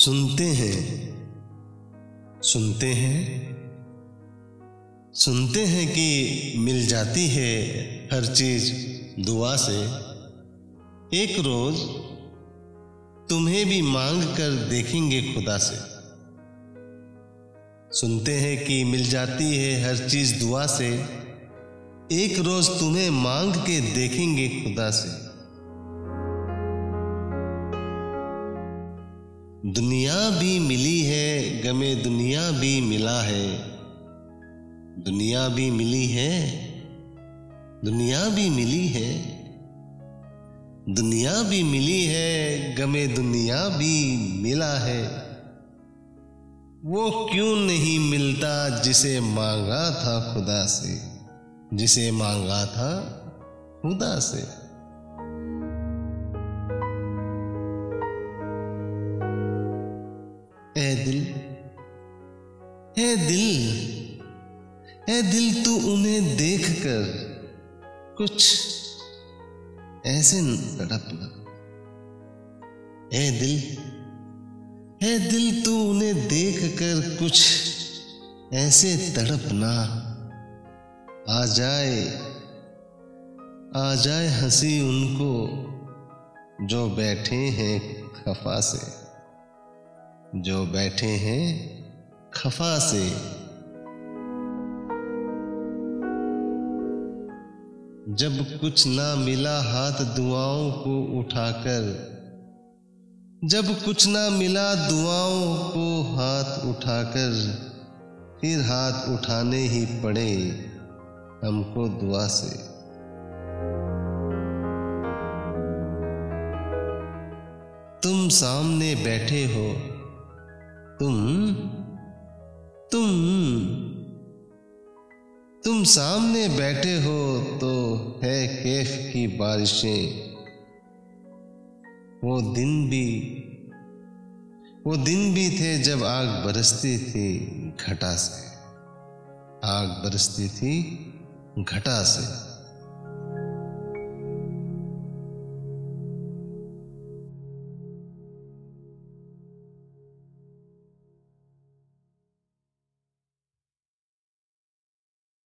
सुनते हैं। सुनते हैं। सुनते हैं कि मिल जाती है हर चीज़ दुआ से। एक रोज तुम्हें भी मांग कर देखेंगे खुदा से। सुनते हैं कि मिल जाती है हर चीज़ दुआ से। एक रोज तुम्हें मांग के देखेंगे खुदा से। दुनिया भी मिली है, गमे दुनिया भी मिला है। दुनिया भी मिली है, दुनिया भी मिली है। दुनिया भी मिली है, गमे दुनिया भी मिला है। वो क्यों नहीं मिलता जिसे मांगा था खुदा से, जिसे मांगा था खुदा से? दिल। ए दिल ए दिल तू उन्हें देखकर कुछ ऐसे तड़पना ए दिल ए दिल तू उन्हें देखकर कुछ ऐसे तड़पना आ जाए आ जाए हँसी उनको जो बैठे हैं खफा से। जो बैठे हैं खफा से। जब कुछ ना मिला हाथ दुआओं को उठाकर, जब कुछ ना मिला दुआओं को हाथ उठाकर, फिर हाथ उठाने ही पड़े हमको दुआ से। तुम सामने बैठे हो तुम तुम तुम सामने बैठे हो तो है कैफ की बारिशें। वो दिन भी, वो दिन भी थे जब आग बरसती थी घटा से। आग बरसती थी घटा से।